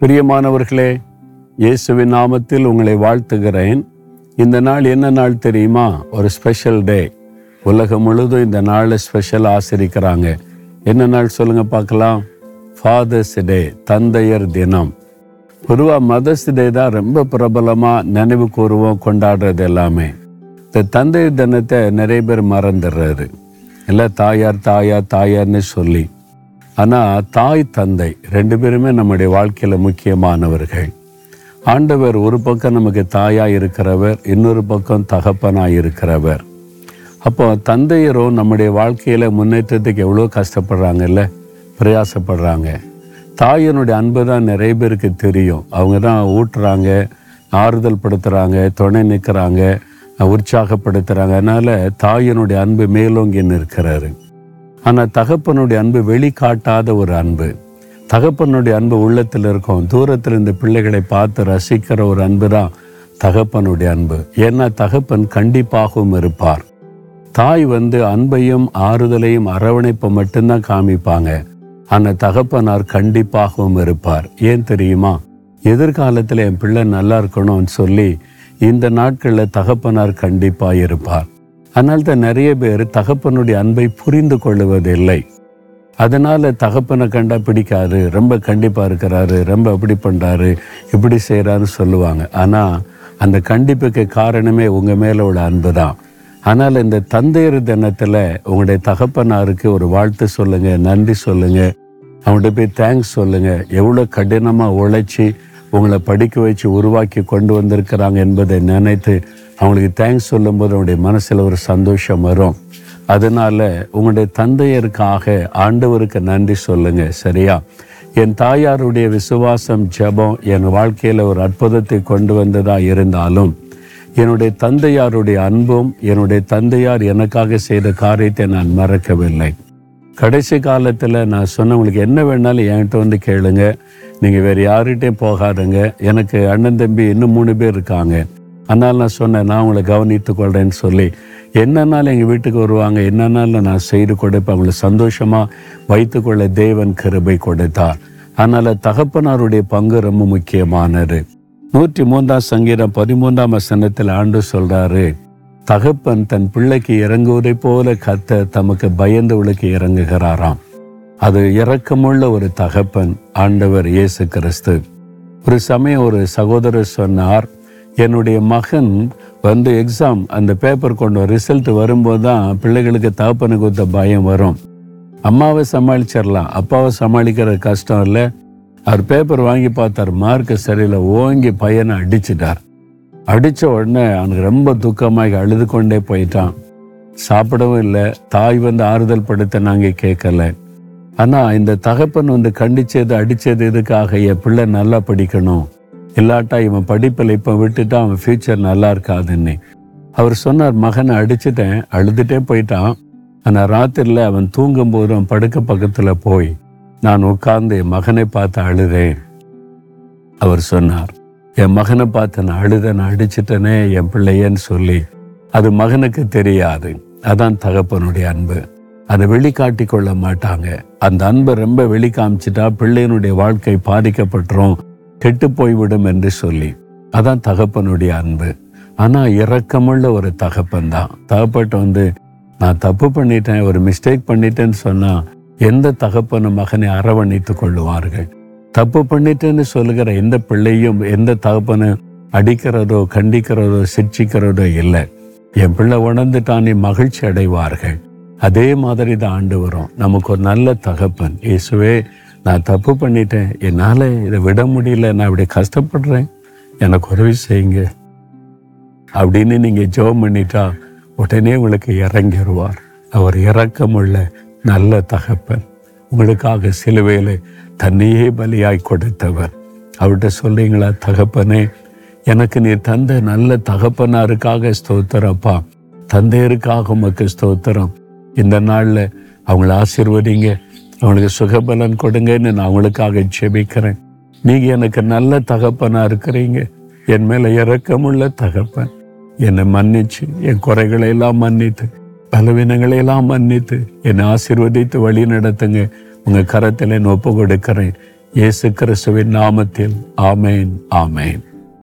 பிரியமானவர்களே இயேசுவின் நாமத்தில் உங்களை வாழ்த்துகிறேன். இந்த நாள் என்ன நாள் தெரியுமா? ஒரு ஸ்பெஷல் டே உலகம் முழுதும் இந்த நாளை ஸ்பெஷல் ஆசிரிக்கிறாங்க. என்ன நாள் சொல்லுங்க பார்க்கலாம்? ஃபாதர்ஸ் டே தந்தையர் தினம். பொதுவாக மதர்ஸ் டே தான் ரொம்ப பிரபலமாக நினைவு கூறுவோம் கொண்டாடுறது எல்லாமே. இந்த தந்தையர் தினத்தை நிறைய பேர் மறந்துடுறாரு. இல்லை தாயார் தாயார் தாயார்னு சொல்லி. ஆனால் தாய் தந்தை ரெண்டு பேருமே நம்முடைய வாழ்க்கையில் முக்கியமானவர்கள். ஆண்டவர் ஒரு பக்கம் நமக்கு தாயாக இருக்கிறவர் இன்னொரு பக்கம் தகப்பனாக இருக்கிறவர். அப்போ தந்தையரும் நம்முடைய வாழ்க்கையில் முன்னேற்றத்துக்கு எவ்வளோ கஷ்டப்படுறாங்கல்ல? பிரயாசப்படுறாங்க. தாயினுடைய அன்பு தான் நிறைய பேருக்கு தெரியும். அவங்க தான் ஊட்டுறாங்க ஆறுதல் படுத்துகிறாங்க துணை நிற்கிறாங்க உற்சாகப்படுத்துகிறாங்க அதனால் தாயினுடைய அன்பு மேலோங்கி நிற்கிறாரு. ஆனால் தகப்பனுடைய அன்பு வெளிக்காட்டாத ஒரு அன்பு. தகப்பனுடைய அன்பு உள்ளத்தில் இருக்கும் தூரத்தில் இந்த பிள்ளைகளை பார்த்து ரசிக்கிற ஒரு அன்பு தான் தகப்பனுடைய அன்பு. ஏன்னா தகப்பன் கண்டிப்பாகவும் இருப்பார். தாய் வந்து அன்பையும் ஆறுதலையும் அரவணைப்பை மட்டும்தான் காமிப்பாங்க. ஆனால் தகப்பனார் கண்டிப்பாகவும் இருப்பார். ஏன் தெரியுமா? எதிர்காலத்தில் என் பிள்ளை நல்லா இருக்கணும்னு சொல்லி இந்த நாட்களில் தகப்பனார் கண்டிப்பாக இருப்பார். அதனால் தான் நிறைய பேர் தகப்பனுடைய அன்பை புரிந்து கொள்ளுவதில்லை. அதனால் தகப்பனை கண்டா பிடிக்காது ரொம்ப கண்டிப்பாக இருக்கிறாரு ரொம்ப அப்படி பண்ணுறாரு இப்படி செய்கிறாருன்னு சொல்லுவாங்க. ஆனால் அந்த கண்டிப்புக்கு காரணமே உங்கள் மேலே உள்ள அன்பு தான். ஆனால் இந்த தந்தையர் தினத்தில் உங்களுடைய தகப்பனாருக்கு ஒரு வாழ்த்து சொல்லுங்கள் நன்றி சொல்லுங்கள் அவங்கள்ட்ட போய் தேங்க்ஸ் சொல்லுங்கள் எவ்வளோ கடினமாக உழைச்சி உங்களை படிக்க வச்சு உருவாக்கி கொண்டு வந்திருக்கிறாங்க என்பதை நினைத்து அவங்களுக்கு தேங்க்ஸ் சொல்லும்போது அவனுடைய மனசில் ஒரு சந்தோஷம் வரும். அதனால் உங்களுடைய தந்தையருக்காக ஆண்டவருக்கு நன்றி சொல்லுங்க சரியா? என் தாயாருடைய விசுவாசம் ஜெபம் என் வாழ்க்கையில் ஒரு அற்புதத்தை கொண்டு வந்ததாக இருந்தாலும் என்னுடைய தந்தையாருடைய அன்பும் என்னுடைய தந்தையார் எனக்காக செய்த காரியத்தை நான் மறக்கவில்லை. கடைசி காலத்தில் நான் சொன்னவங்களுக்கு என்ன வேணாலும் என்கிட்ட வந்து கேளுங்க. நீங்கள் வேறு யார்கிட்டையும் போகாதுங்க. எனக்கு அண்ணன் தம்பி இன்னும் மூணு பேர் இருக்காங்க. அதனால் நான் சொன்னேன் நான் உங்களை கவனித்துக் கொள்கிறேன்னு சொல்லி. என்னன்னாலும் எங்கள் வீட்டுக்கு வருவாங்க என்னன்னாலும் நான் செய்து கொடுப்பேன் அவங்களை சந்தோஷமாக வைத்துக்கொள்ள தேவன் கிருபை கொடுத்தார். அதனால் தகப்பனாருடைய பங்கு ரொம்ப முக்கியமானது. நூற்றி மூன்றாம் சங்கீதம் பதிமூன்றாம் வசனத்தில் ஆண்டு சொல்கிறாரு தகப்பன் தன் பிள்ளைக்கு இறங்குவதை போல கத்த தமக்கு பயந்தவளுக்கு இறங்குகிறாராம். அது இறக்கமுள்ள ஒரு தகப்பன் ஆண்டவர் இயேசு கிறிஸ்து. ஒரு சமயம் ஒரு சகோதரர் சொன்னார் என்னுடைய மகன் வந்து எக்ஸாம் அந்த பேப்பர் கொண்டு ரிசல்ட் வரும்போது தான் பிள்ளைகளுக்கு தகப்பனுக்கு கொடுத்த பயம் வரும். அம்மாவை சமாளிச்சிடலாம் அப்பாவை சமாளிக்கிறது கஷ்டம் இல்லை. அவர் பேப்பர் வாங்கி பார்த்தார் மார்க் சரியில்லை ஓங்கி பையனை அடிச்சிட்டார். அடித்த உடனே அவனுக்கு ரொம்ப துக்கமாக அழுது கொண்டே போயிட்டான். சாப்பிடவும் இல்லை தாய் வந்து ஆறுதல் படுத்த நாங்கள் கேட்கல. ஆனால் இந்த தகப்பன் வந்து கண்டிச்சது அடித்தது இதுக்காக என் பிள்ளை நல்லா படிக்கணும். இல்லாட்டா இவன் படிப்பில் இப்போ விட்டுட்டா அவன் ஃப்யூச்சர் நல்லா இருக்காதுன்னு. அவர் சொன்னார் மகனை அடிச்சிட்டேன் அழுதுட்டே போயிட்டான். ஆனால் ராத்திரியில் அவன் தூங்கும் போது அவன் படுக்க பக்கத்தில் போய் நான் உட்கார்ந்து என் மகனை பார்த்து அழுதேன். அவர் சொன்னார் என் மகனை பார்த்து நான் அழுத நான் அடிச்சிட்டனே என் பிள்ளையன்னு சொல்லி. அது மகனுக்கு தெரியாது. அதான் தகப்பனுடைய அன்பு. அதை வெளிக்காட்டி கொள்ள மாட்டாங்க. அந்த அன்பை ரொம்ப வெளிக்காமிச்சிட்டா பிள்ளையனுடைய வாழ்க்கை பாதிக்கப்பட்டுரும். கெட்டு போய்விடும் என்று சொல்லி. அதான் தகப்பனுடைய அன்பு. ஆனா இரக்கமுள்ள ஒரு தகப்பன் தான். தகப்பட்ட வந்து நான் தப்பு பண்ணிட்டேன் ஒரு மிஸ்டேக் பண்ணிட்டேன்னு சொன்னா எந்த தகப்பனும் மகனை அரவணைத்து கொள்ளுவார்கள். தப்பு பண்ணிட்டேன்னு சொல்லுகிற எந்த பிள்ளையும் எந்த தகப்பனும் அடிக்கிறதோ கண்டிக்கிறதோ சிரிச்சிக்கிறதோ இல்லை. என் பிள்ளை உணர்ந்துட்டானே மகிழ்ச்சி அடைவார்கள். அதே மாதிரி தான் ஆண்டு வரும். நமக்கு ஒரு நல்ல தகப்பன். இயேசுவே நான் தப்பு பண்ணிட்டேன். என்னால் இதை விட முடியல. நான் இப்படி கஷ்டப்படுறேன். எனக்கு உதவி செய்யுங்க. அப்படின்னு நீங்கள் ஜெபம் பண்ணிட்டா உடனே உங்களுக்கு இறங்கிடுவார் அவர் இறக்கமுள்ள நல்ல தகப்பன். உங்களுக்காக சிலுவையில் தன்னையே பலியாய் கொடுத்தவர். அவர்கிட்ட சொல்றீங்களா தகப்பனே? எனக்கு நீ தந்த நல்ல தகப்பனாருக்காக ஸ்தோத்திரப்பா தந்தையருக்காக உமக்கு ஸ்தோத்திரம். இந்த நாளில் அவங்கள ஆசீர்வதிங்க. அவங்களுக்கு சுகபலன் கொடுங்கன்னு நான் அவங்களுக்காக ஜெபிக்கிறேன். நீங்கள் எனக்கு நல்ல தகப்பனாக இருக்கிறீங்க. என் மேலே இறக்கமுள்ள தகப்பன். என்னை மன்னிச்சு என் குறைகளை எல்லாம் மன்னித்து பலவீனங்களை எல்லாம் மன்னித்து என்னை ஆசீர்வதித்து வழி நடத்துங்க. உங்கள் கரத்தில் ஒப்பு கொடுக்கிறேன் இயேசு கிறிஸ்துவின் நாமத்தில். ஆமேன் ஆமேன்.